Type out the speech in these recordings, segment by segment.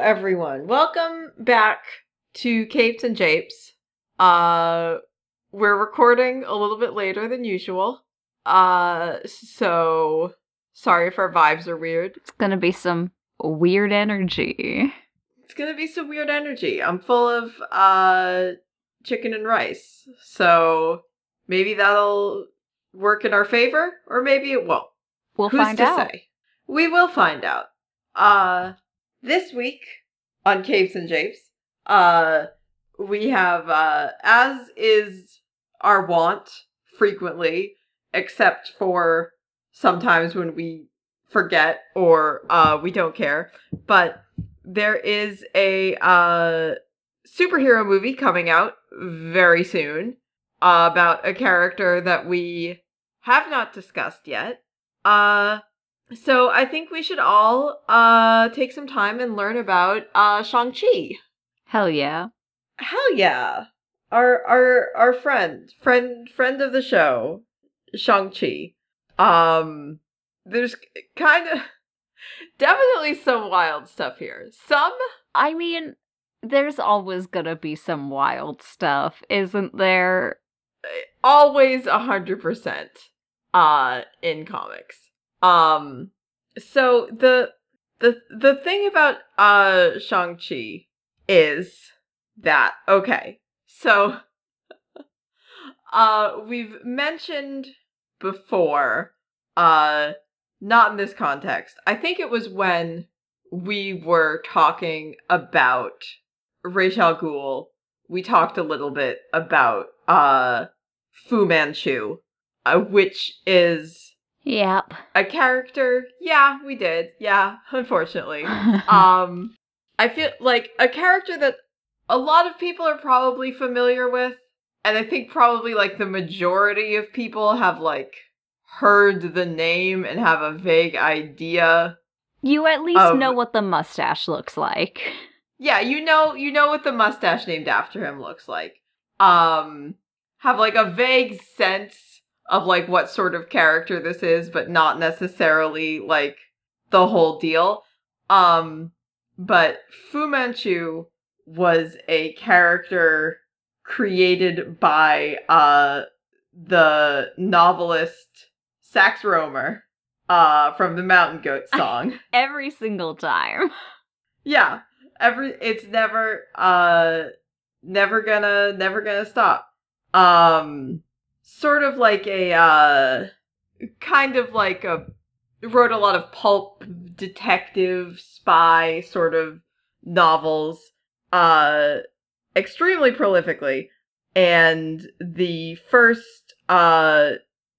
Everyone. Welcome back to Capes and Japes. Uh, we're recording a little bit later than usual. Uh, so sorry if our vibes are weird. It's gonna be some weird energy. It's gonna be some weird energy. I'm full of uh chicken and rice, so maybe that'll work in our favor, or maybe it won't. We'll Who's find out. say? We will find out. Uh this week on Capes and Japes, uh we have uh as is our wont frequently, except for sometimes when we forget or uh we don't care. But there is a uh superhero movie coming out very soon uh, about a character that we have not discussed yet. Uh so I think we should all uh take some time and learn about uh Shang-Chi. Hell yeah. Hell yeah. Our our our friend, friend friend of the show, Shang-Chi. Um there's kind of definitely some wild stuff here. Some I mean, there's always gonna be some wild stuff, isn't there? always a hundred percent uh in comics um so the the the thing about uh shang-chi is that okay so uh we've mentioned before uh not in this context. I think it was when we were talking about Ra's al Ghul we talked a little bit about uh Fu Manchu, uh, which is Yep. a character. Yeah, we did. Yeah, unfortunately. um I feel like a character that a lot of people are probably familiar with and I think probably like the majority of people have like heard the name and have a vague idea. you at least Of- know what the mustache looks like. Yeah, you know you know what the mustache named after him looks like. Um have like a vague sense of like what sort of character this is, but not necessarily like the whole deal. Um but Fu Manchu was a character created by uh the novelist Sax Rohmer uh from the Mountain Goat song. Every single time. Yeah. Every it's never uh never gonna never gonna stop. Um sort of like a uh kind of like a wrote a lot of pulp detective spy sort of novels uh extremely prolifically and the first uh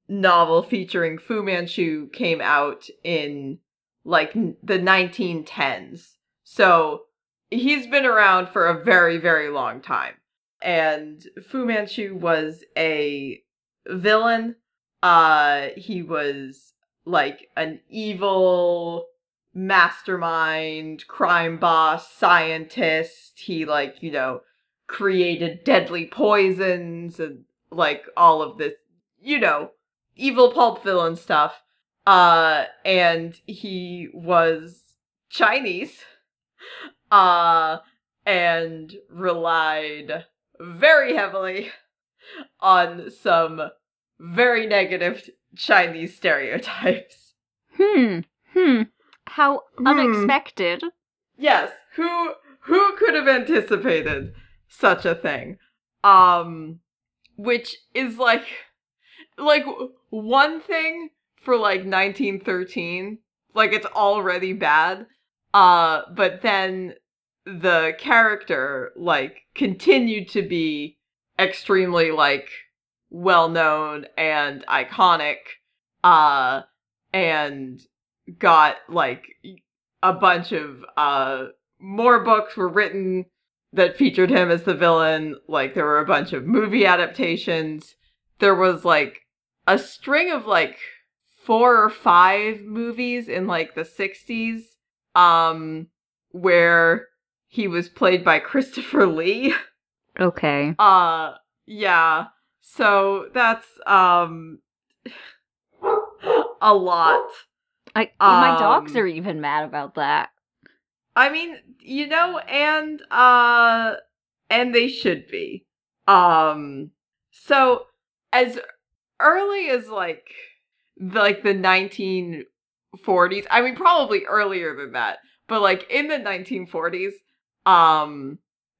novel featuring Fu Manchu came out in like the 1910s. So he's been around for a very, very long time. And Fu Manchu was a villain. Uh, he was like an evil mastermind, crime boss, scientist. He like, you know, created deadly poisons and like all of this, you know, evil pulp villain stuff. Uh, and he was Chinese uh and relied very heavily on some very negative Chinese stereotypes. Hmm. Hmm. How Hmm. unexpected. Yes, who who could have anticipated such a thing? Um which is like like one thing for like 1913, like it's already bad. Uh but then the character like continued to be extremely like well known and iconic uh and got like a bunch of uh more books were written that featured him as the villain. Like there were a bunch of movie adaptations. There was like a string of like four or five movies in like the 60s um where he was played by Christopher Lee Okay. uh yeah so that's um a lot I, my dogs Um, are even mad about that. I mean, you know, and uh and they should be. Um so as early as like like the 1940s, I mean probably earlier than that, but like in the 1940s, um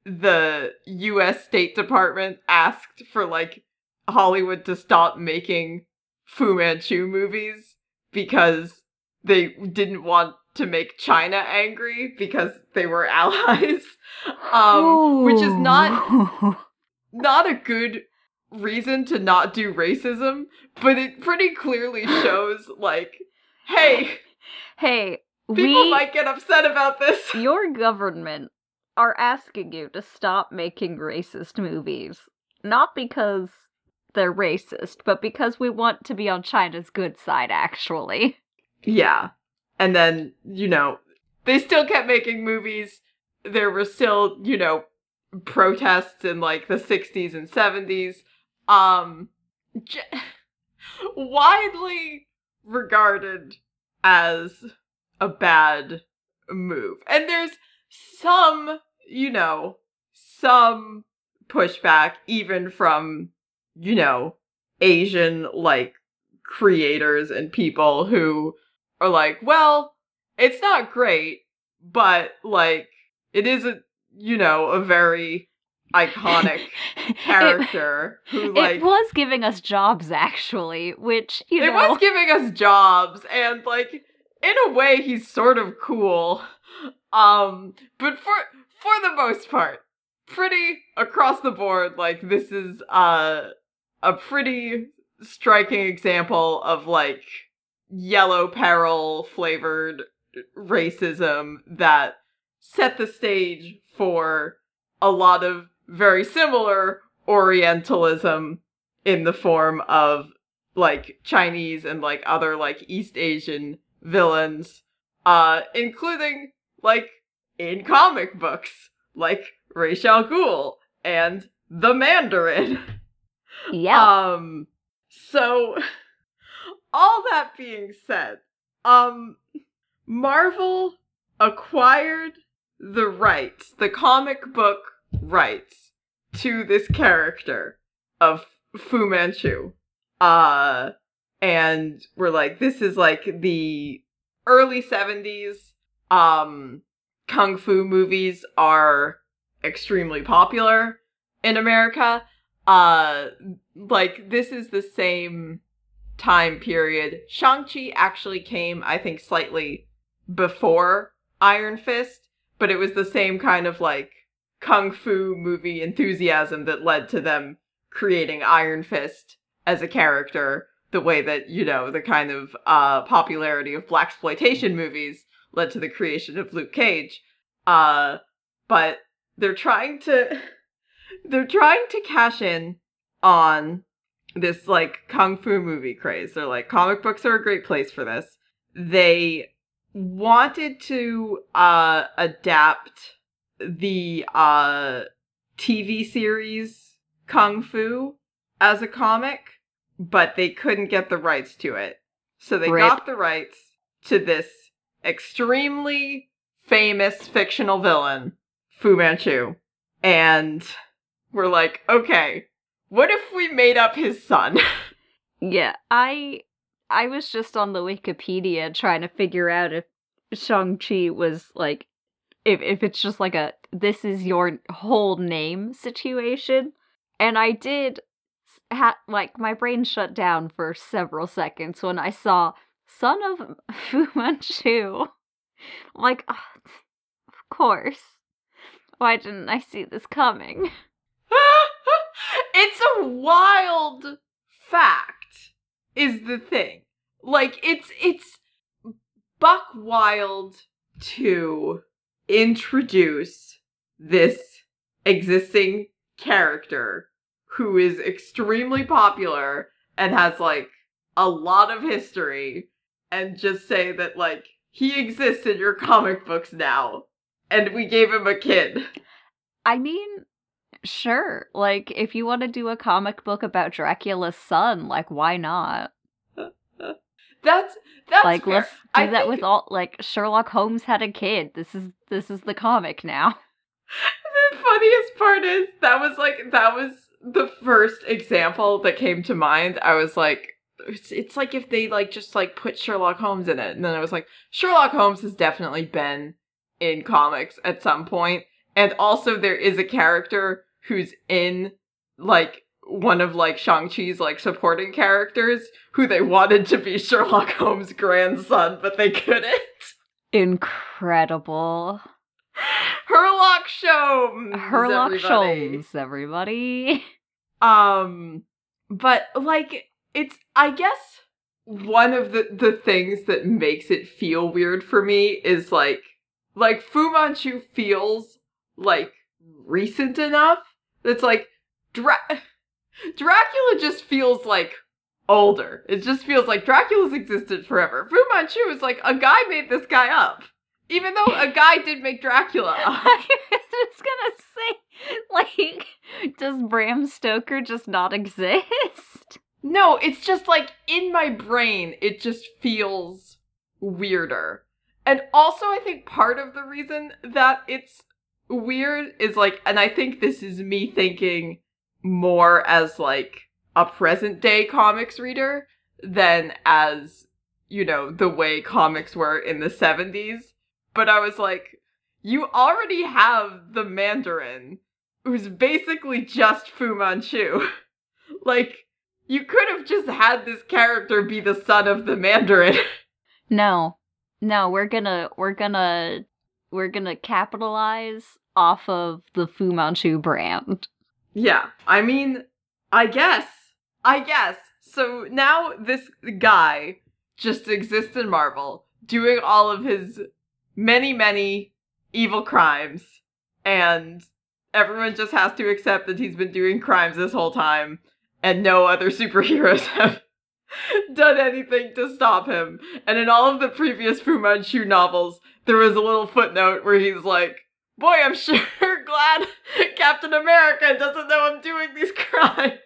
the US State Department asked for like Hollywood to stop making Fu Manchu movies because they didn't want to make China angry because they were allies. Um, which is not not a good reason to not do racism, but it pretty clearly shows like, hey, hey, people we, might get upset about this. your government are asking you to stop making racist movies. Not because they're racist, but because we want to be on China's good side, actually. Yeah. And then, you know, they still kept making movies. There were still, you know, protests in like the 60s and 70s. Um j- widely regarded as a bad move. And there's some, you know, some pushback even from, you know, Asian like creators and people who are like, well, it's not great, but like it is a you know a very iconic character it, who like it was giving us jobs, actually, which, you it know. was giving us jobs and like in a way he's sort of cool um but for for the most part pretty across the board like this is uh a pretty striking example of like yellow peril flavored racism that set the stage for a lot of very similar orientalism in the form of like Chinese and like other like East Asian villains uh including like in comic books like Ra's al Ghul and the Mandarin yeah. um so all that being said, um Marvel acquired the rights, the comic book rights to this character of Fu Manchu. Uh and we're like this is like the early 70s um kung fu movies are extremely popular in America. Uh like this is the same time period. Shang-Chi actually came, I think, slightly before Iron Fist, but it was the same kind of like kung fu movie enthusiasm that led to them creating Iron Fist as a character, the way that, you know, the kind of uh popularity of black exploitation movies led to the creation of Luke Cage. Uh but they're trying to they're trying to cash in on this like kung fu movie craze. They're like comic books are a great place for this. They wanted to uh adapt the uh TV series Kung Fu as a comic, but they couldn't get the rights to it. So they Rip. got the rights to this extremely famous fictional villain, Fu Manchu. And we're like, okay, what if we made up his son? Yeah, I I was just on the Wikipedia trying to figure out if Shang-Chi was like if if it's just like a this is your whole name situation. And I did ha- like my brain shut down for several seconds when I saw son of Fu Manchu. Like, "Ah, of course. Why didn't I see this coming? it's a wild fact is the thing. Like it's it's buck wild to introduce this existing character who is extremely popular and has like a lot of history and just say that like he exists in your comic books now and we gave him a kid. I mean, sure. Like, if you want to do a comic book about Dracula's son, like, why not? That's that's like fair. let's do I that think with all like Sherlock Holmes had a kid. This is this is the comic now. the funniest part is that was like that was the first example that came to mind. I was like it's, it's like if they like just like put Sherlock Holmes in it and then I was like Sherlock Holmes has definitely been in comics at some point and also there is a character who's in like one of like Shang-Chi's like supporting characters who they wanted to be Sherlock Holmes' grandson but they couldn't. Incredible. Herlock Sholmes. Herlock everybody. Sholmes, everybody. Um, but like it's I guess one of the the things that makes it feel weird for me is like like Fu Manchu feels like recent enough. It's like Dra- Dracula just feels like older. It just feels like Dracula's existed forever. Fu Manchu is like a guy made this guy up. Even though a guy did make Dracula up. I was just gonna say, like, does Bram Stoker just not exist? No, it's just like in my brain, it just feels weirder. And also, I think part of the reason that it's weird is like, and I think this is me thinking more as like a present day comics reader than as, you know, the way comics were in the 70s. But I was like, you already have the Mandarin, who's basically just Fu Manchu. like, you could have just had this character be the son of the Mandarin. No, no, we're gonna, we're gonna, we're gonna capitalize off of the Fu Manchu brand. yeah, I mean, I guess. I guess. So now this guy just exists in Marvel, doing all of his many, many evil crimes, and everyone just has to accept that he's been doing crimes this whole time, and no other superheroes have done anything to stop him. And in all of the previous Fu Manchu novels, there was a little footnote where he's like, Boy, I'm sure glad Captain America doesn't know I'm doing these crimes.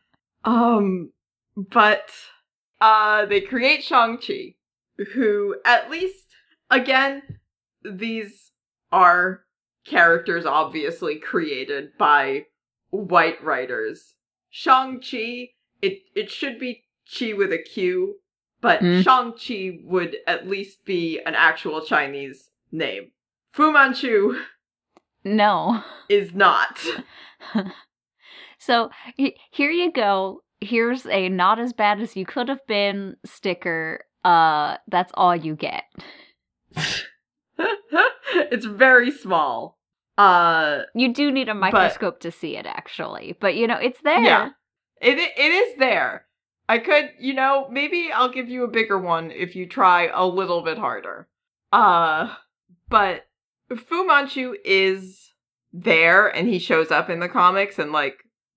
Um, but uh, they create Shang-Chi, who at least, again, these are characters obviously created by white writers. Shang-Chi, it, it should be Chi with a Q, but Mm. Shang-Chi would at least be an actual Chinese name. Fu Manchu no. is not. so here you go. Here's a not as bad as you could have been sticker. Uh, that's all you get. it's very small. Uh You do need a microscope to see it, actually, but you know it's there. Yeah. it it is there. I could, you know, maybe I'll give you a bigger one if you try a little bit harder. Uh but Fu Manchu is there and he shows up in the comics and like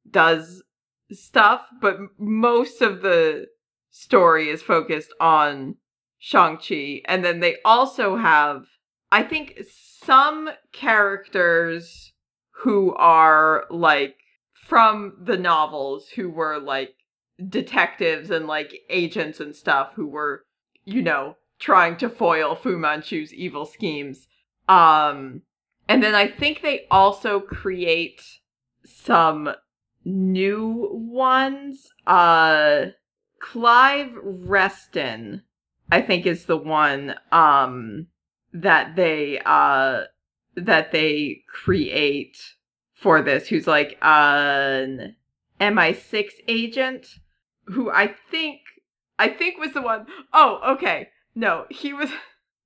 does stuff, but most of the story is focused on Shang-Chi. And then they also have, I think, some characters who are like from the novels who were like detectives and like agents and stuff who were, you know, trying to foil Fu Manchu's evil schemes. Um, and then I think they also create some new ones. Uh, Clive Reston, I think, is the one um that they uh that they create for this. Who's like an MI6 agent who I think I think was the one oh okay. No, he was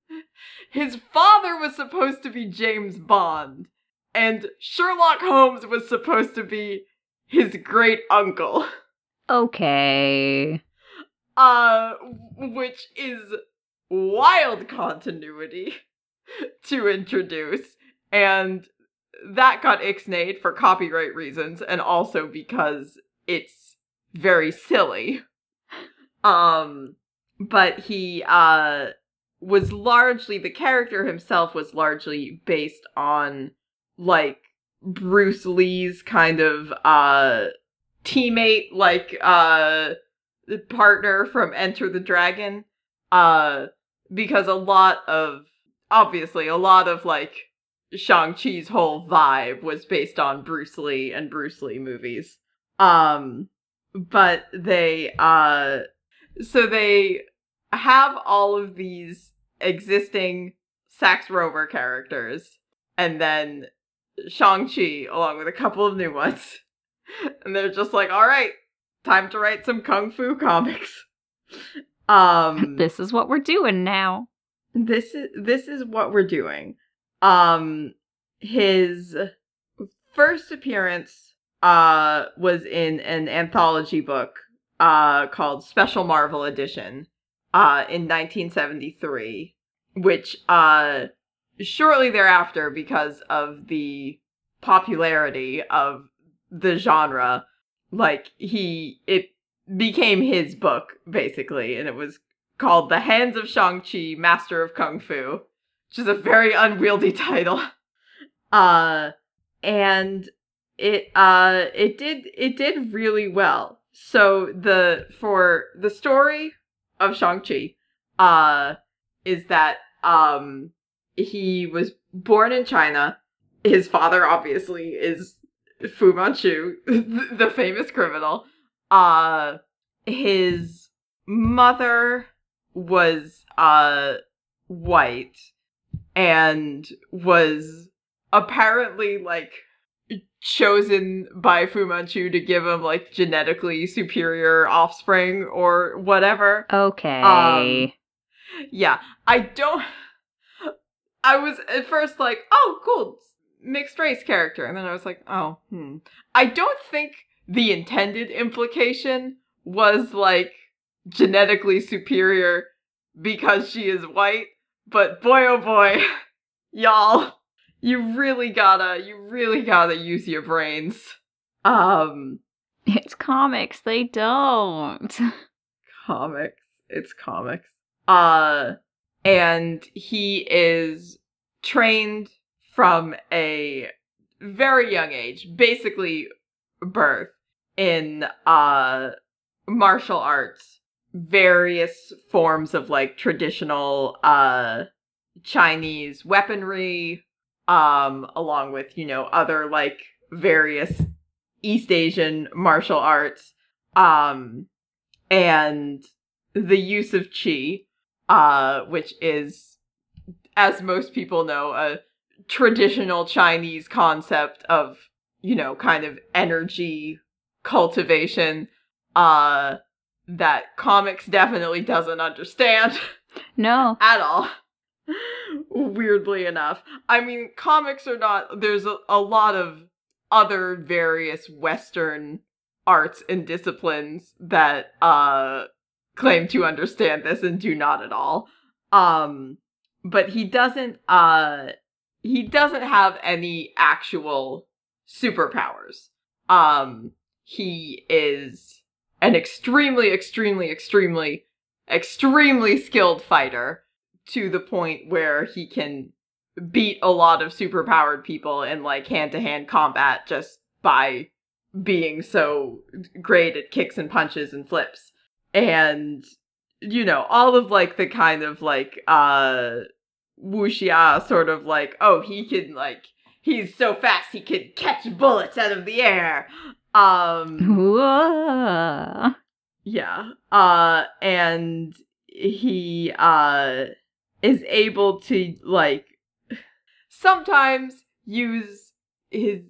his father was supposed to be James Bond and Sherlock Holmes was supposed to be his great uncle. Okay. Uh which is wild continuity to introduce and that got ixnayed for copyright reasons and also because it's very silly. Um but he uh was largely the character himself was largely based on like Bruce Lee's kind of uh teammate like uh partner from Enter the Dragon. Uh, because a lot of obviously a lot of like Shang-Chi's whole vibe was based on Bruce Lee and Bruce Lee movies. Um but they uh so they have all of these existing Sax Rohmer characters and then Shang-Chi along with a couple of new ones. And they're just like, "All right, time to write some kung fu comics." Um This is what we're doing now. this is this is what we're doing. Um his first appearance uh was in an anthology book uh called Special Marvel Edition uh in 1973 which uh shortly thereafter because of the popularity of the genre like he it became his book basically and it was called The Hands of Shang-Chi, Master of Kung Fu, which is a very unwieldy title. Uh and it uh it did it did really well. So the for the story of Shang-Chi uh is that um he was born in China. His father obviously is Fu Manchu, the famous criminal. Uh his mother was uh white and was apparently like chosen by Fu Manchu to give him like genetically superior offspring or whatever. Okay. Um, Yeah, I don't I was at first like, "Oh, cool, mixed race character." And then I was like, "Oh, hmm." I don't think the intended implication was like genetically superior because she is white, but boy oh boy, y'all, you really gotta you really gotta use your brains. Um it's comics. They don't. comics. It's comics. Uh and he is trained from a very young age, basically birth in uh martial arts, various forms of like traditional uh Chinese weaponry um along with, you know, other like various East Asian martial arts um and the use of chi uh which is as most people know a traditional Chinese concept of, you know, kind of energy cultivation uh that comics definitely doesn't understand No. at all. Weirdly enough. I mean, comics are not there's a, a lot of other various western arts and disciplines that uh claim to understand this and do not at all. Um but he doesn't uh he doesn't have any actual superpowers. Um he is an extremely extremely extremely extremely skilled fighter to the point where he can beat a lot of superpowered people in like hand-to-hand combat just by being so great at kicks and punches and flips. And you know all of like the kind of like uh wuxia sort of like oh he can like he's so fast he can catch bullets out of the air um Whoa. yeah. Uh and he uh is able to like sometimes use his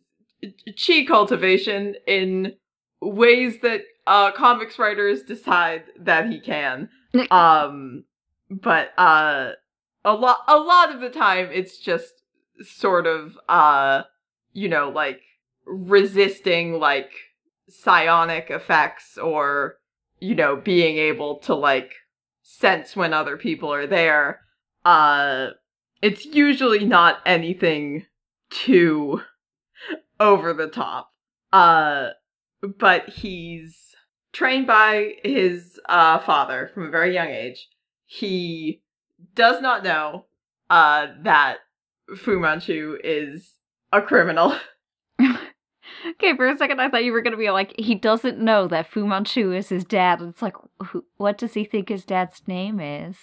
chi cultivation in ways that uh comics writers decide that he can. Um but uh a lot a lot of the time it's just sort of uh you know like resisting like psionic effects or you know being able to like sense when other people are there uh it's usually not anything too over the top. Uh but he's trained by his uh father from a very young age. He does not know uh that Fu Manchu is a criminal Okay, for a second I thought you were gonna be like, he doesn't know that Fu Manchu is his dad, and it's like, who, what does he think his dad's name is?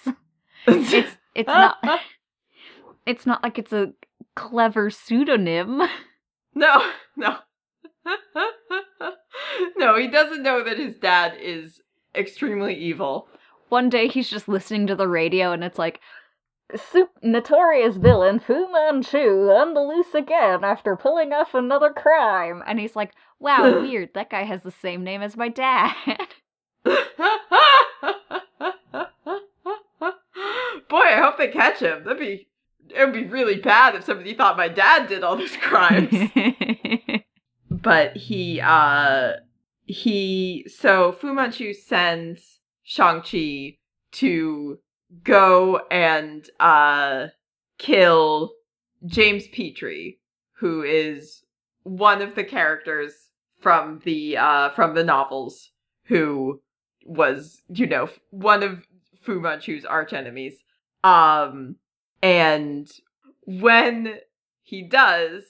It's it's not it's not like it's a clever pseudonym. no, no. no, he doesn't know that his dad is extremely evil. One day he's just listening to the radio, and it's like, Sup- notorious villain Fu Manchu on the loose again after pulling off another crime, and he's like, wow, weird. That guy has the same name as my dad. Boy, I hope they catch him. That'd be it would be really bad if somebody thought my dad did all these crimes. but he uh he so Fu Manchu sends Shang-Chi to go and uh kill James Petrie, who is one of the characters from the uh from the novels who was, you know, one of Fu Manchu's arch enemies. Um and when he does,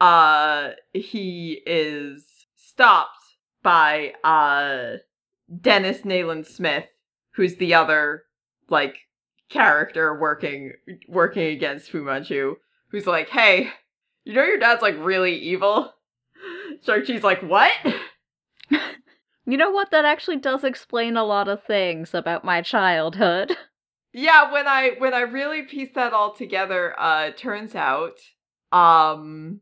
uh he is stopped by uh Dennis Nayland Smith, who's the other like character working working against Fu Manchu, who's like, "Hey, you know your dad's like really evil." Shang-Chi's like, "What?" you know what? That actually does explain a lot of things about my childhood. Yeah, when I when I really piece that all together, uh it turns out um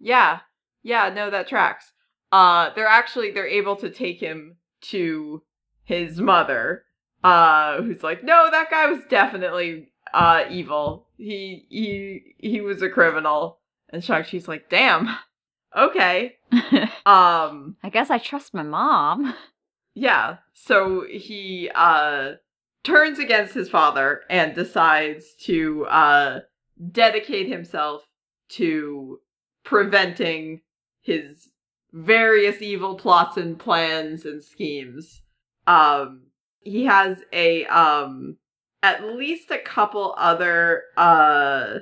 yeah. Yeah, no that tracks. Uh they're actually they're able to take him to his mother uh who's like, "No, that guy was definitely uh evil. He he he was a criminal." And Shang-Chi's like, "Damn. Okay." Um I guess I trust my mom. yeah. So he uh turns against his father and decides to uh dedicate himself to preventing his various evil plots and plans and schemes. Um he has a um at least a couple other uh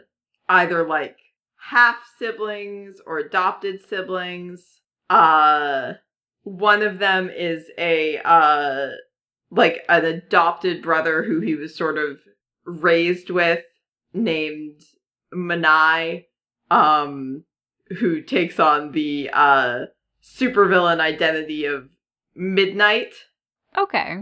either like half siblings or adopted siblings. Uh one of them is a uh like an adopted brother who he was sort of raised with named M'Nai um who takes on the uh supervillain identity of Midnight. Okay.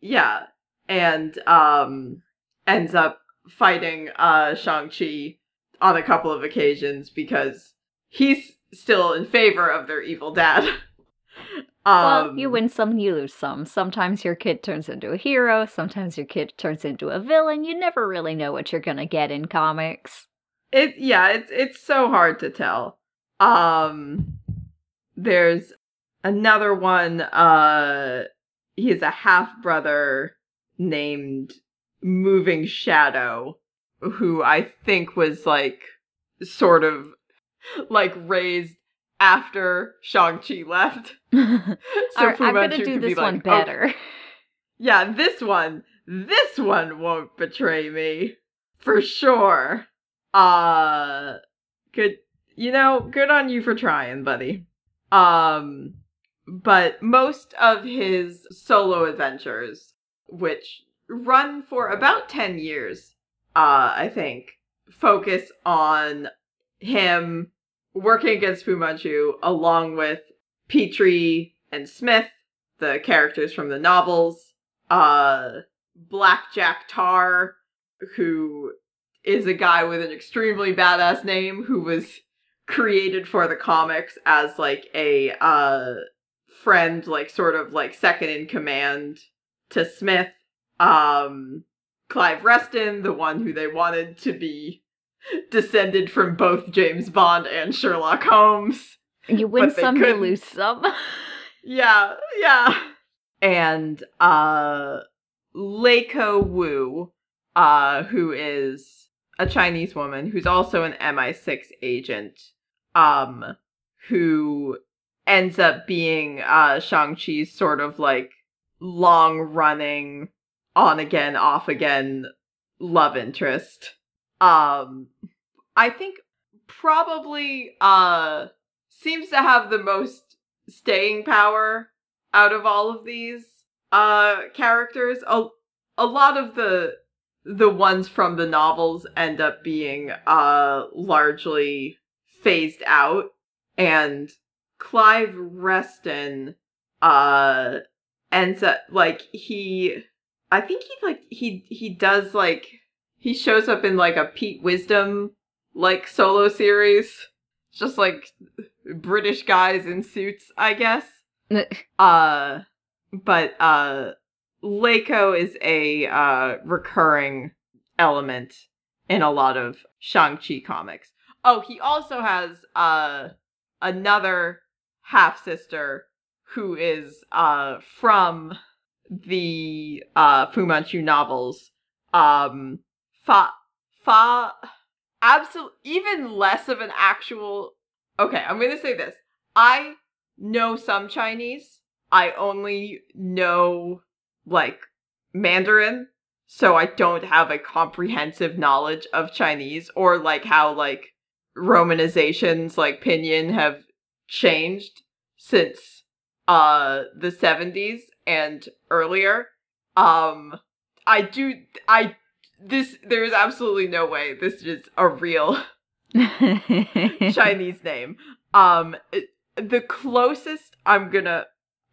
Yeah. And um ends up fighting uh Shang-Chi on a couple of occasions because he's still in favor of their evil dad. well, you win some, you lose some. Sometimes your kid turns into a hero, sometimes your kid turns into a villain. You never really know what you're gonna get in comics. It yeah, it's it's so hard to tell. Um there's another one uh he has a half brother named Moving Shadow who I think was like sort of like raised after Shang-Chi left. so right, I'm gonna do this one like, better. Okay. Yeah, this one, this one won't betray me for sure. Uh, good, you know, good on you for trying, buddy. Um, but most of his solo adventures, which run for about 10 years, uh, I think, focus on him working against Fu Manchu along with Petrie and Smith, the characters from the novels, uh, Black Jack Tarr, who is a guy with an extremely badass name who was created for the comics as like a uh friend like sort of like second in command to Smith um Clive Reston the one who they wanted to be descended from both James Bond and Sherlock Holmes. You win some you lose some. Yeah yeah. And uh Leiko Wu uh who is a Chinese woman who's also an MI6 agent um who ends up being uh Shang-Chi's sort of like long running on again off again love interest. Um I think probably uh seems to have the most staying power out of all of these uh characters. A, a lot of the the ones from the novels end up being uh largely phased out and Clive Reston uh ends up like he I think he like he he does like he shows up in like a Pete Wisdom like solo series. Just like British guys in suits, I guess. uh but uh Leiko is a uh recurring element in a lot of Shang-Chi comics. Oh, he also has uh another half sister who is uh from the uh Fu Manchu novels. Um Fa Fa absolute even less of an actual Okay, I'm going to say this. I know some Chinese. I only know like Mandarin, so I don't have a comprehensive knowledge of Chinese or like how like romanizations like pinyin have changed since uh the 70s and earlier um i do i this there is absolutely no way this is a real chinese name um the closest i'm gonna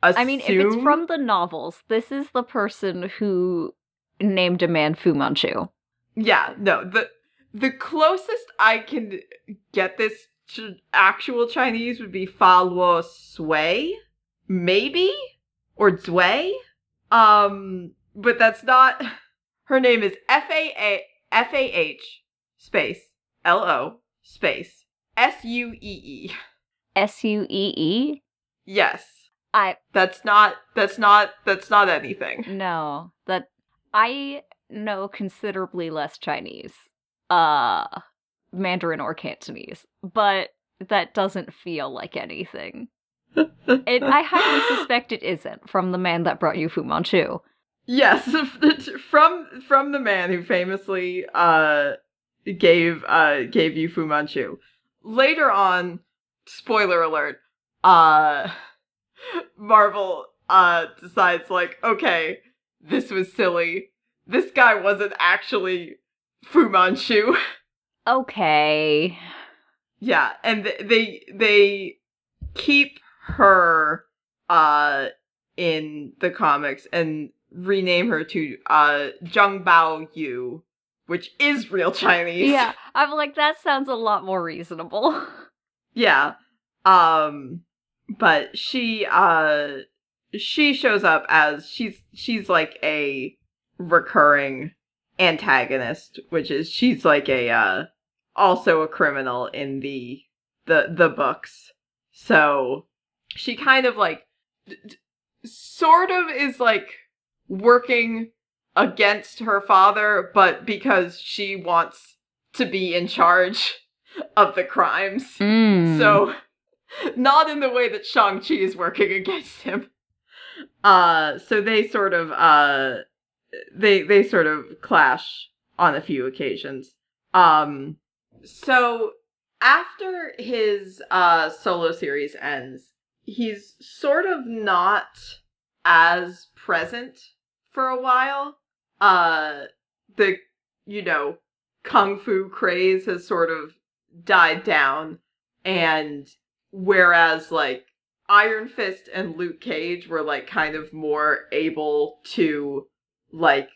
assume... I mean, if it's from the novels, this is the person who named a man Fu Manchu. Yeah, no, the the closest I can get this to actual Chinese would be Fa Luo Sui, maybe or Zui. Um, but that's not. Her name is F A A F A H space L O space S U E E. S U E E. Yes. I. That's not. That's not. That's not anything. No, that I know considerably less Chinese uh Mandarin or Cantonese, but that doesn't feel like anything. and I highly suspect it isn't from the man that brought you Fu Manchu. Yes, from from the man who famously uh gave uh gave you Fu Manchu. Later on, spoiler alert, uh Marvel uh decides like, okay, this was silly. This guy wasn't actually Fu Manchu. Okay. Yeah, and th- they they keep her uh in the comics and rename her to uh Zheng Bao Yu, which is real Chinese. Yeah, I'm like that sounds a lot more reasonable. yeah. Um but she uh she shows up as she's she's like a recurring antagonist, which is she's like a uh also a criminal in the the the books. So she kind of like d- d- sort of is like working against her father, but because she wants to be in charge of the crimes. Mm. So not in the way that Shang-Chi is working against him. Uh so they sort of uh they they sort of clash on a few occasions. Um so after his uh solo series ends, he's sort of not as present for a while. Uh the you know, kung fu craze has sort of died down and whereas like Iron Fist and Luke Cage were like kind of more able to like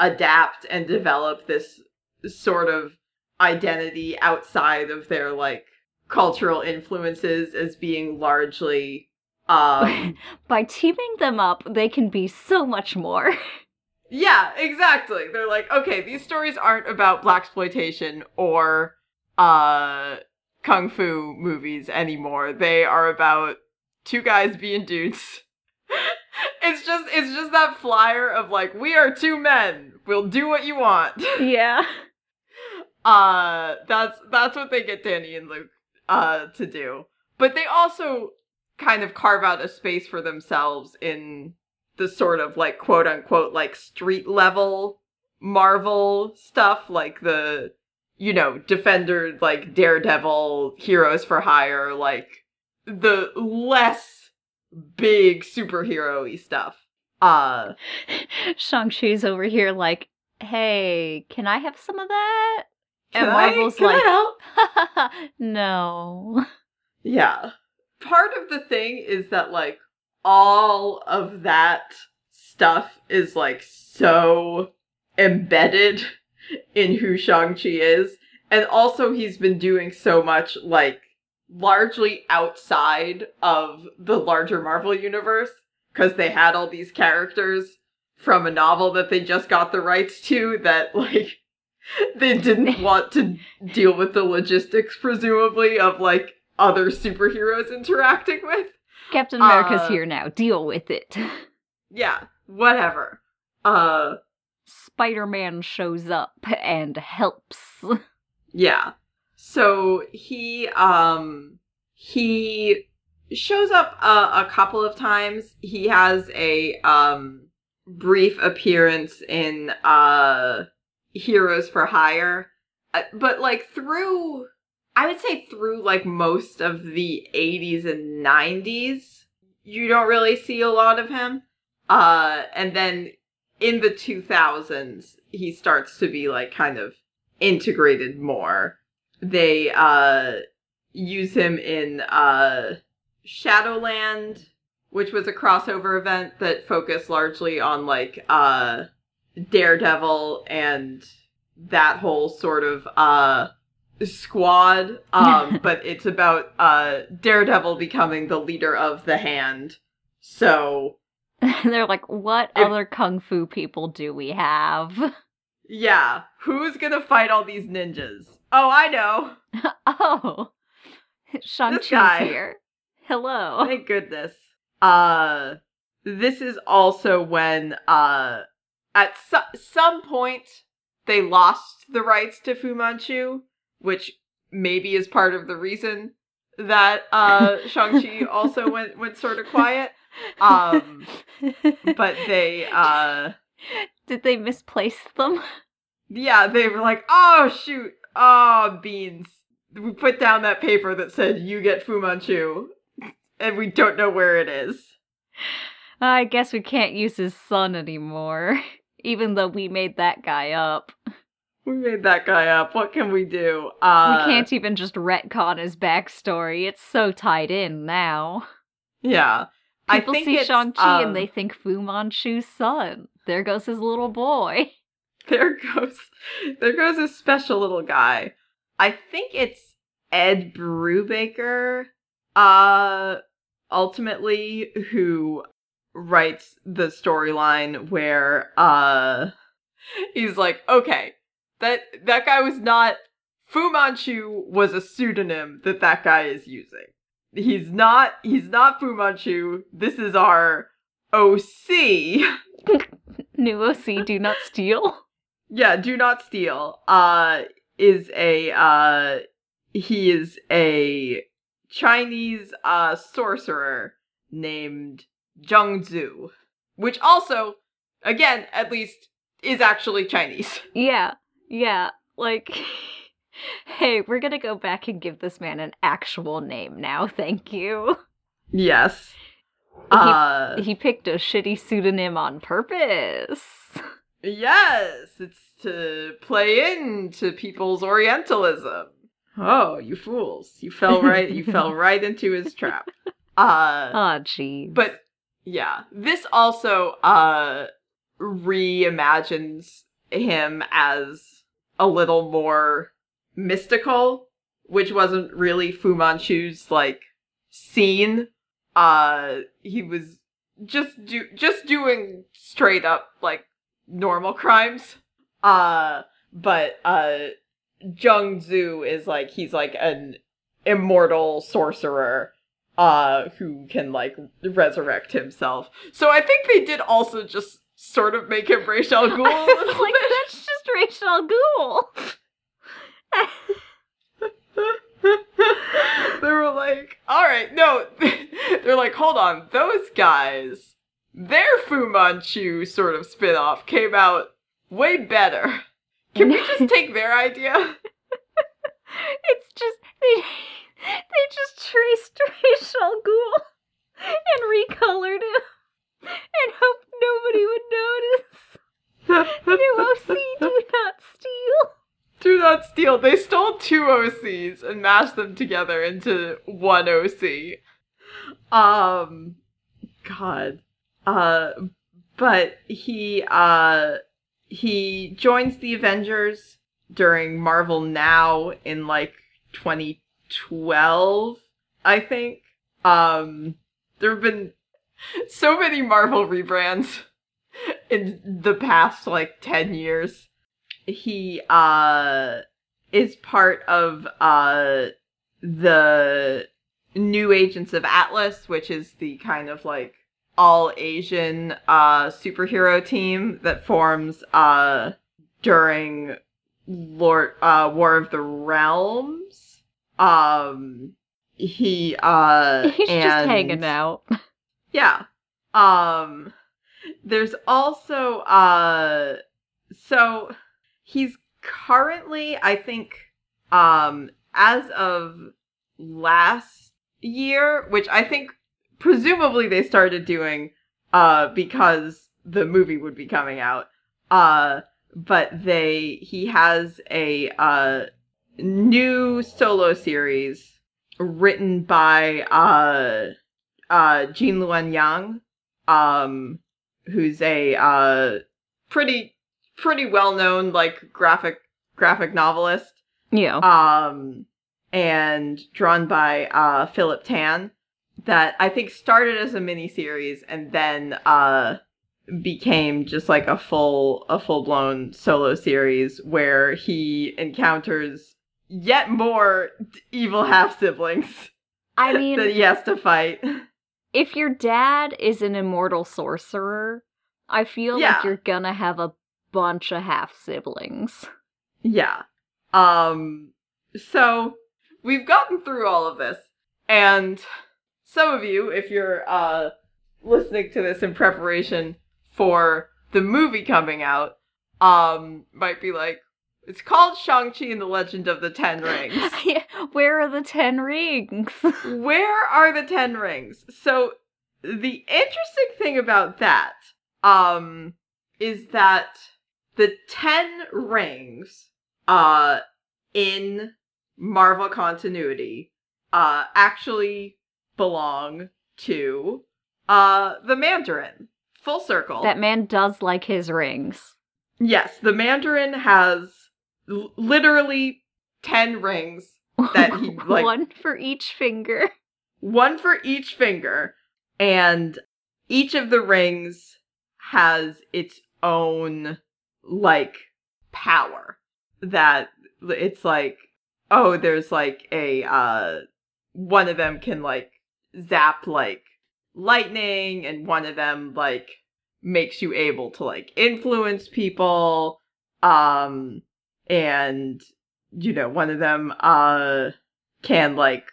adapt and develop this sort of identity outside of their like cultural influences as being largely um by teaming them up they can be so much more. Yeah exactly. They're like okay these stories aren't about black exploitation or uh kung fu movies anymore. They are about two guys being dudes. It's just it's just that flyer of like we are two men. We'll do what you want. Yeah uh that's that's what they get danny and luke uh to do but they also kind of carve out a space for themselves in the sort of like quote unquote like street level marvel stuff like the you know defender like daredevil heroes for hire like the less big superhero-y stuff. Uh Shang-Chi's over here like, hey, can I have some of that? Can And I- Marvel's can I like- no. Yeah. Part of the thing is that like all of that stuff is like so embedded in who Shang-Chi is. And also he's been doing so much like largely outside of the larger Marvel universe because they had all these characters from a novel that they just got the rights to that like they didn't want to deal with the logistics presumably of like other superheroes interacting with. Captain America's Uh, here now. Deal with it. Yeah, whatever. Uh Spider-Man shows up and helps. yeah. So he um he shows up a, a couple of times. He has a um brief appearance in uh Heroes for Hire. Uh, but like through I would say through like most of the 80s and 90s, you don't really see a lot of him. Uh and then in the 2000s, he starts to be like kind of integrated more. They uh use him in uh Shadowland, which was a crossover event that focused largely on like uh Daredevil and that whole sort of uh squad um but it's about uh Daredevil becoming the leader of the hand. So They're like, what If- other kung fu people do we have? Yeah, who's gonna fight all these ninjas? Oh, I know. oh, Shang-Chi's here. Hello. Thank goodness. Uh, this is also when, uh, at su- some point, they lost the rights to Fu Manchu, which maybe is part of the reason that, uh, Shang-Chi also went, went sort of quiet. Um, But they, uh, Did they misplace them? yeah, they were like, oh, shoot, oh, beans. We put down that paper that said, you get Fu Manchu, and we don't know where it is. I guess we can't use his son anymore, even though we made that guy up. We made that guy up. What can we do? Uh, we can't even just retcon his backstory. It's so tied in now. Yeah, I People think see Shang-Chi um, and they think Fu Manchu's son. There goes his little boy. there goes, there goes a special little guy. I think it's Ed Brubaker. Uh, ultimately, who writes the storyline where uh, he's like, okay, that that guy was not. Fu Manchu was a pseudonym that that guy is using. He's not. He's not Fu Manchu. This is our OC. New OC, do not steal. Yeah, do not steal. Uh, is a uh, he is a Chinese uh sorcerer named Zheng Zu, which also, again, at least is actually Chinese. Yeah, yeah. Like, hey, we're gonna go back and give this man an actual name now. Thank you. Yes. Uh, He picked a shitty pseudonym on purpose. yes, it's to play into people's Orientalism. Oh, you fools! You fell right. you fell right into his trap. Uh, Oh, jeez. But yeah, this also uh reimagines him as a little more mystical, which wasn't really Fu Manchu's like scene. Uh he was just do just doing straight up like normal crimes. Uh but uh Zheng Zu is like he's like an immortal sorcerer uh who can like resurrect himself. So I think they did also just sort of make him Ra's al Ghul a I little was like, bit. that's just Rachel Al Ghul. they were like, all right, no. They're like, hold on, those guys, their Fu Manchu sort of spin-off came out way better. Can we just take their idea? It's just they they just traced Rachel al and recolored him and hoped nobody would notice. New OC, do not steal. Do not steal. They stole two OCs and mashed them together into one OC. Um, God. Uh, but he uh he joins the Avengers during Marvel Now in like 20- 2012, I think. Um, there have been so many Marvel rebrands in the past like 10 years. He uh is part of uh the New Agents of Atlas, which is the kind of like all Asian uh superhero team that forms uh during Lord uh War of the Realms. Um he uh He's just hanging out. yeah. Um there's also uh so he's currently I think um as of last year, which I think presumably they started doing uh because the movie would be coming out. Uh but they he has a uh new solo series written by uh uh Gene Luen Yang, um, who's a uh pretty pretty well known like graphic graphic novelist. Yeah. Um and drawn by uh Philip Tan that I think started as a mini series and then uh became just like a full a full blown solo series where he encounters yet more evil half siblings I mean, that he has to fight. if your dad is an immortal sorcerer, I feel Yeah. like you're gonna have a bunch of half siblings. Yeah. Um so we've gotten through all of this and some of you if you're uh listening to this in preparation for the movie coming out um might be like it's called Shang-Chi and the Legend of the Ten Rings. Where are the ten rings? Where are the Ten Rings? So the interesting thing about that um is that the Ten Rings uh in Marvel continuity uh actually belong to uh the Mandarin. Full circle. that man does like his rings. yes, the Mandarin has l- literally 10 rings That he, like- one for each finger. one for each finger, and each of the rings has its own like power that it's like oh there's like a uh one of them can like zap like lightning and one of them like makes you able to like influence people um and you know one of them uh can like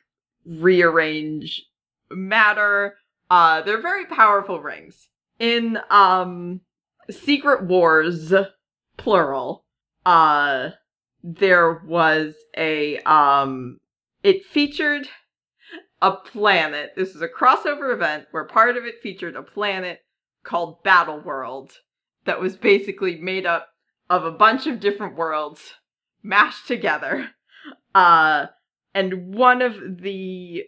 rearrange matter. Uh, they're very powerful rings. In um, Secret Wars, plural, uh, there was a um, it featured a planet. This is a crossover event where part of it featured a planet called Battle World that was basically made up of a bunch of different worlds mashed together. Uh, and one of the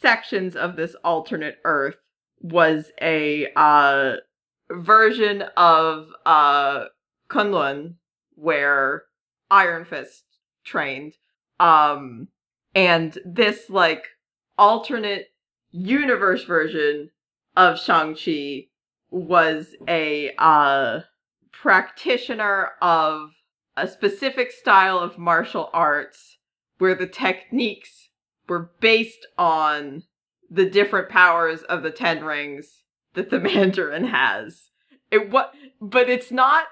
sections of this alternate Earth was a uh, version of uh, Kunlun where Iron Fist trained. Um, and this like alternate universe version of Shang-Chi was a uh, practitioner of a specific style of martial arts where the techniques were based on the different powers of the Ten Rings that the Mandarin has. It what, but it's not.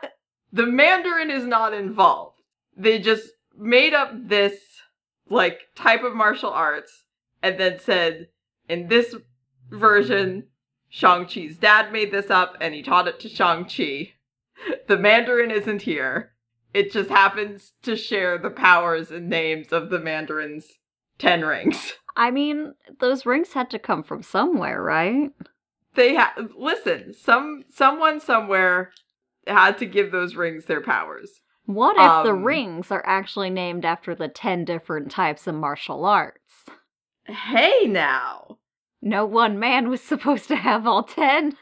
The Mandarin is not involved. They just made up this like type of martial arts and then said, in this version, Shang Chi's dad made this up and he taught it to Shang Chi. The Mandarin isn't here. It just happens to share the powers and names of the Mandarin's ten rings. I mean, those rings had to come from somewhere, right? They ha- listen. Some someone somewhere had to give those rings their powers. What if the Um, rings are actually named after the 10 different types of martial arts? Hey now. No one man was supposed to have all 10,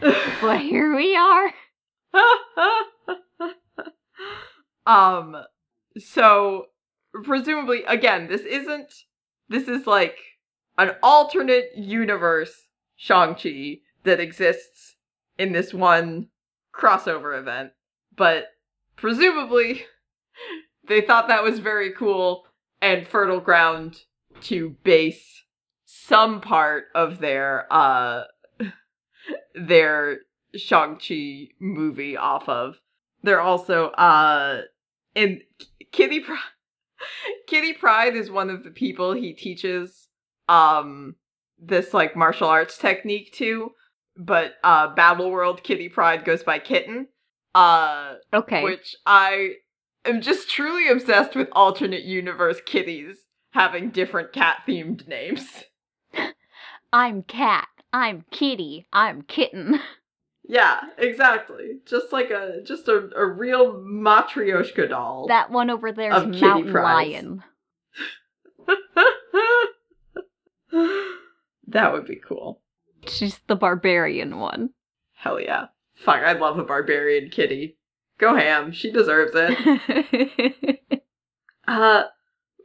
but here we are. um so presumably again this isn't this is like an alternate universe Shang-Chi that exists in this one crossover event. But presumably they thought that was very cool and fertile ground to base some part of their uh their Shang-Chi movie off of. They're also uh in Kitty Pryde Kitty Pryde is one of the people he teaches um this like martial arts technique to, but uh Battle World Kitty Pryde goes by Kitten. Uh Okay. which I am just truly obsessed with alternate universe kitties having different cat themed names. I'm cat. I'm kitty. I'm kitten. Yeah, exactly. Just like a just a, a real matryoshka doll. That one over there is Mountain prides. Lion. that would be cool. She's the barbarian one. Hell yeah. Fuck, I love a barbarian kitty. Go ham. She deserves it. Uh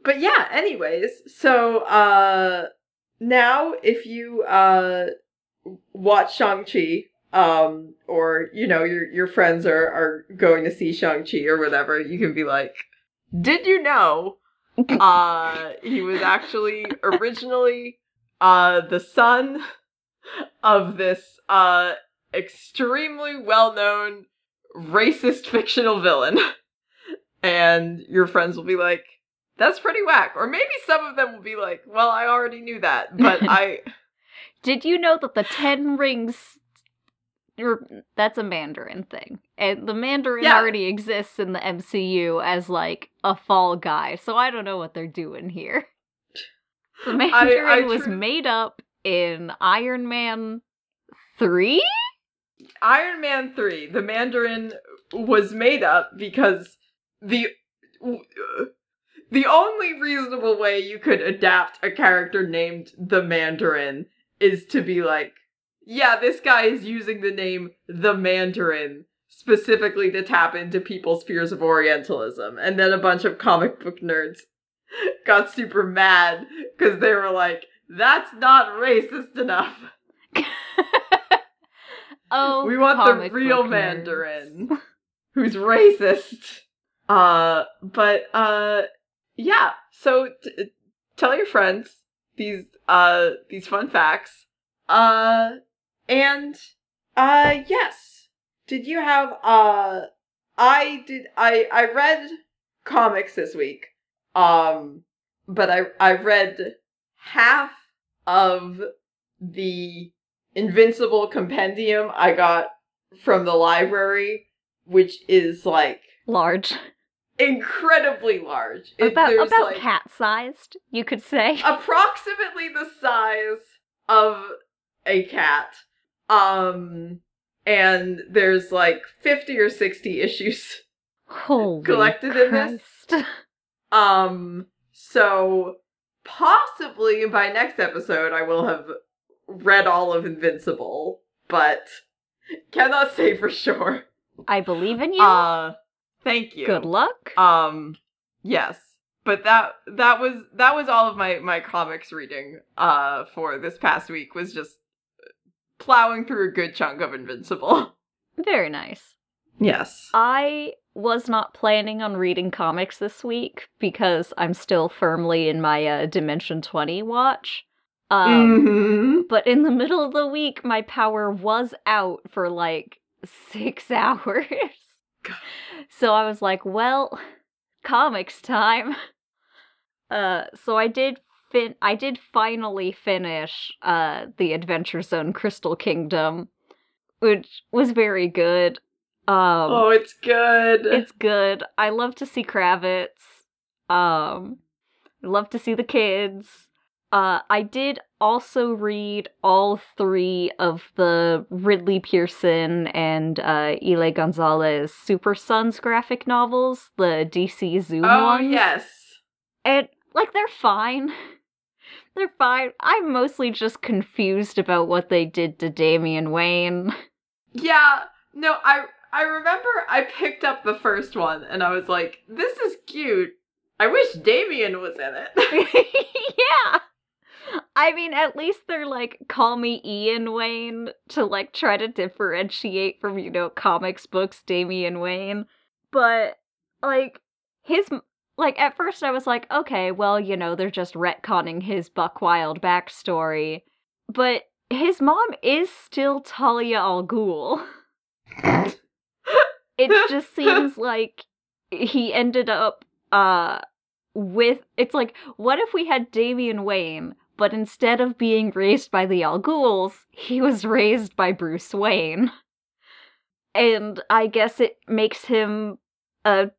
but yeah, anyways, so uh now if you uh watch Shang-Chi, um, or you know, your your friends are are going to see Shang-Chi or whatever, you can be like, Did you know uh he was actually originally uh the son of this uh extremely well-known racist fictional villain? and your friends will be like, that's pretty whack. Or maybe some of them will be like, well, I already knew that, but I. Did you know that the Ten Rings. That's a Mandarin thing. And the Mandarin Yeah. already exists in the MCU as, like, a fall guy, so I don't know what they're doing here. The Mandarin I was tru- made up in Iron Man 3? Iron Man 3, the Mandarin was made up because the. The only reasonable way you could adapt a character named the Mandarin is to be like, yeah, this guy is using the name the Mandarin specifically to tap into people's fears of Orientalism. And then a bunch of comic book nerds got super mad because they were like, that's not racist enough. oh, we want the real nerds. Mandarin who's racist. Uh, but uh, yeah. So t- tell your friends these uh these fun facts. Uh, and uh yes. Did you have uh? I did. I I read comics this week. Um, but I I read half of the Invincible compendium I got from the library, which is like Large. incredibly large. It- about about like, cat sized, you could say. approximately the size of a cat. Um and there's like 50 or 60 issues. Holy collected in this? Um so possibly by next episode I will have read all of Invincible, but cannot say for sure. I believe in you. Uh thank you. Good luck. Um yes. But that that was that was all of my my comics reading uh for this past week was just plowing through a good chunk of Invincible. Very nice. Yes. I was not planning on reading comics this week because I'm still firmly in my uh, Dimension 20 watch. Um, Mhm. But in the middle of the week, my power was out for like six hours. so I was like, well, comics time. Uh, so I did fin- I did finally finish uh the Adventure Zone Crystal Kingdom, which was very good. Um, oh, it's good. it's good. I love to see Kravitz. Um, I love to see the kids. Uh, I did also read all three of the Ridley Pearson and uh, Ile Gonzalez Super Sons graphic novels, the DC Zoom oh ones. yes. And, like, they're fine. They're fine. I'm mostly just confused about what they did to Damian Wayne. Yeah. No, I I remember I picked up the first one and I was like, this is cute. I wish Damian was in it. yeah. I mean, at least they're like, call me Ian Wayne to like try to differentiate from, you know, comics books Damian Wayne. But, like, his. Like, at first I was like, okay, well, you know, they're just retconning his Buck Wild backstory. But his mom is still Talia al Ghul. it just seems like he ended up uh with it's like what if we had Damian Wayne but instead of being raised by the Al Ghuls, he was raised by Bruce Wayne. And I guess it makes him a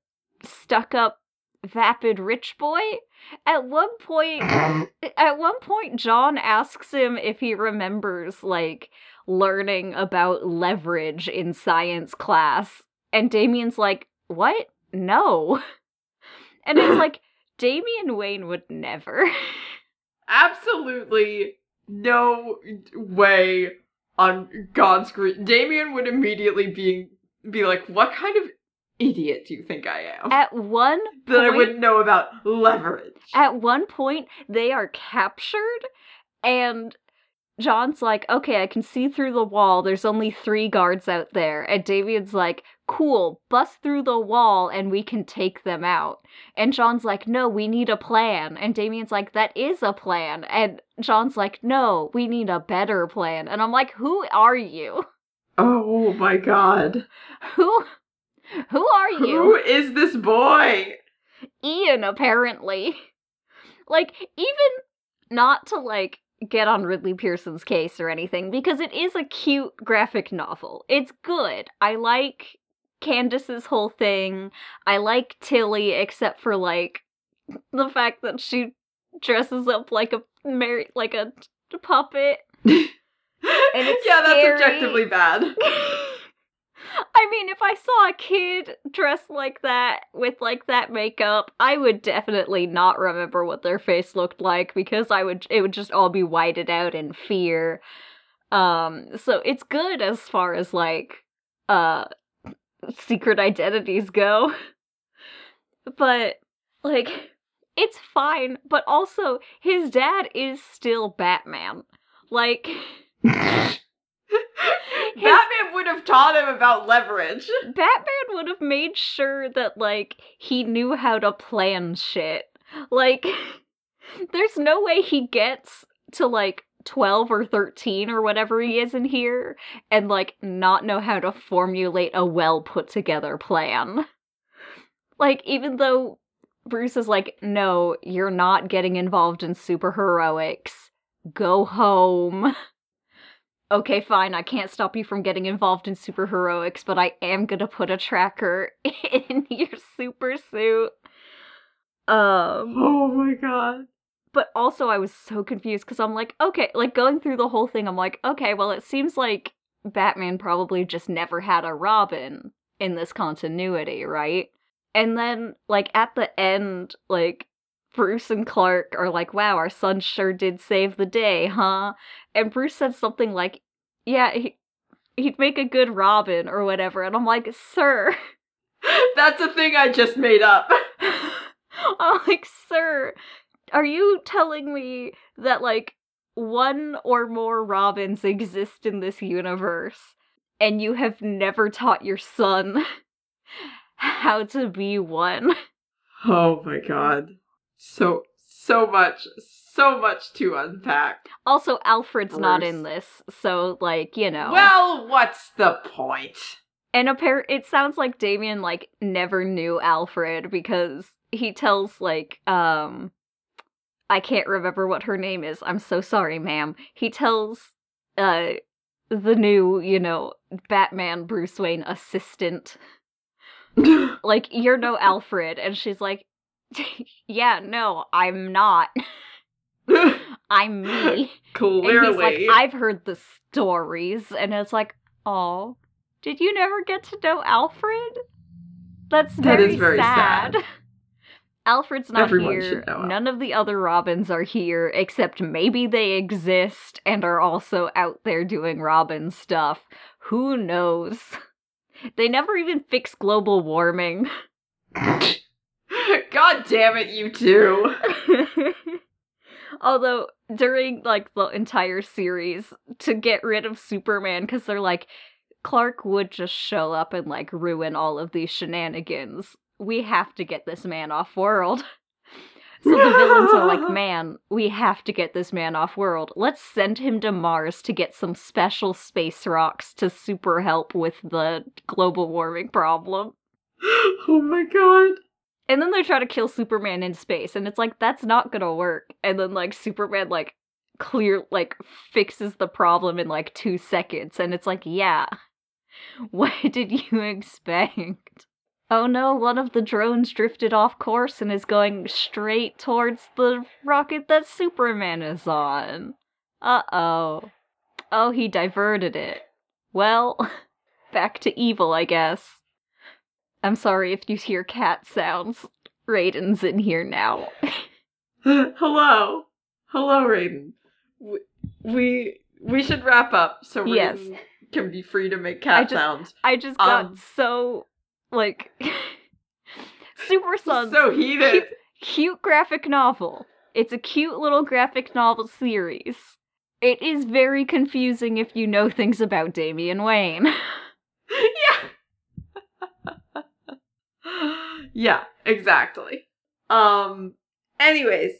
stuck up vapid rich boy. At one point at one point Jon asks him if he remembers like learning about leverage in science class and Damian's like, "What? No." And it's like Damian Wayne would never. Absolutely no way on God's green. Damian would immediately be be like, "What kind of idiot do you think I am?" At one that I wouldn't know about leverage. At one point, they are captured, and Jon's like, okay, I can see through the wall. There's only three guards out there. And Damian's like, cool, bust through the wall and we can take them out. And Jon's like, no, we need a plan. And Damian's like, that is a plan. And Jon's like, no, we need a better plan. And I'm like, who are you? oh my god. Who? Who are you? Who is this boy? Ian, apparently. Like, even not to like get on Ridley Pearson's case or anything, because it is a cute graphic novel. It's good. I like Candace's whole thing. I like Tilly, except for like the fact that she dresses up like a Mary like a t- puppet. And it's yeah, that's objectively bad. I mean, if I saw a kid dressed like that with like that makeup, I would definitely not remember what their face looked like because I would it would just all be whited out in fear. Um so it's good as far as like uh secret identities go. But like it's fine, but also his dad is still Batman. Like Batman would have taught him about leverage. Batman would have made sure that like he knew how to plan shit. Like there's no way he gets to like 12 or 13 or whatever he is in here and like not know how to formulate a well put together plan. Like even though Bruce is like, "No, you're not getting involved in superheroics. Go home." okay, fine, I can't stop you from getting involved in superheroics, but I am gonna put a tracker in your super suit. Um, Oh my god. but also I was so confused because I'm like, okay, like going through the whole thing, I'm like, okay, well, it seems like Batman probably just never had a Robin in this continuity, right? And then, like, at the end, like, Bruce and Clark are like, wow, our son sure did save the day, huh? And Bruce said something like, yeah, he, he'd make a good Robin or whatever. And I'm like, sir. That's a thing I just made up. I'm like, sir, are you telling me that, like, one or more Robins exist in this universe and you have never taught your son how to be one? Oh my god. So so much so much to unpack. Also, Alfred's not in this, so, like, you know. Well, what's the point? And appar- it sounds like Damian like never knew Alfred because he tells like um I can't remember what her name is. I'm so sorry, ma'am. He tells uh the new, you know, Batman Bruce Wayne assistant like you're no Alfred and she's like yeah, no, I'm not. I'm me. Clearly. And he's like, I've heard the stories. And it's like, oh, did you never get to know Alfred? That's very, is very sad. sad. Alfred's not Everyone here. None of the other Robins are here, except maybe they exist and are also out there doing Robin stuff. Who knows? They never even fix global warming. God damn it, you two. Although during like the entire series to get rid of Superman because they're like Clark would just show up and like ruin all of these shenanigans. We have to get this man off world. So the villains are like, man, we have to get this man off world. Let's send him to Mars to get some special space rocks to super help with the global warming problem. oh my god. And then they try to kill Superman in space, and it's like that's not gonna work. And then like Superman like clear like fixes the problem in like two seconds, and it's like, yeah. What did you expect? Oh no, one of the drones drifted off course and is going straight towards the rocket that Superman is on. Uh oh. Oh, he diverted it. Well, back to evil, I guess. I'm sorry if you hear cat sounds. Raiden's in here now. Hello. Hello, Raiden. We, we we should wrap up so Raiden Yes. can be free to make I cat just- sounds. I just got Um. so like Super Sons so heated. cute, cute graphic novel. It's a cute little graphic novel series. It is very confusing if you know things about Damian Wayne. yeah. Yeah, exactly. Um anyways,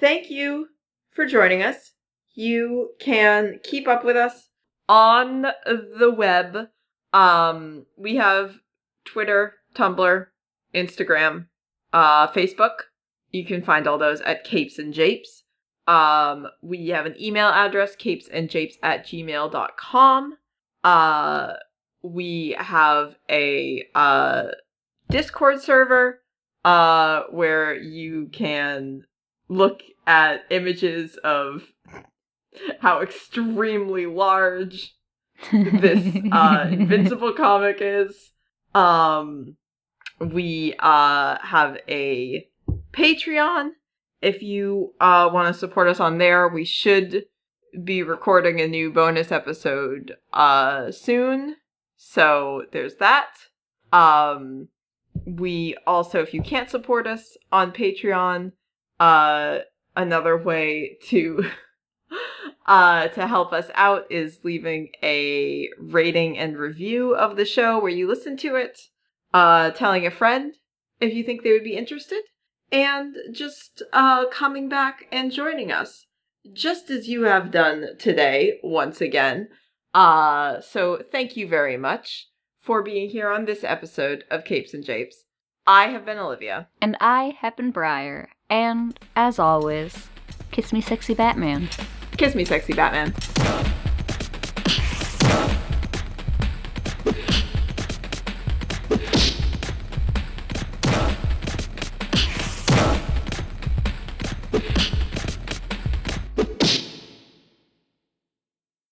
thank you for joining us. You can keep up with us on the web. Um we have Twitter, Tumblr, Instagram, uh Facebook. You can find all those at Capes and Japes. Um, we have an email address, capesandjapes at gmail.com. Uh, we have a uh, Discord server uh, where you can look at images of how extremely large this uh, Invincible comic is. Um, we uh, have a Patreon. If you uh, want to support us on there, we should be recording a new bonus episode uh, soon. So there's that. Um, we also, if you can't support us on Patreon, uh, another way to uh, to help us out is leaving a rating and review of the show where you listen to it, uh, telling a friend if you think they would be interested, and just uh, coming back and joining us, just as you have done today once again. Uh, so thank you very much for being here on this episode of Capes and Japes. I have been Olivia. and I have been Briar. And as always, kiss me sexy Batman. Kiss me, sexy Batman.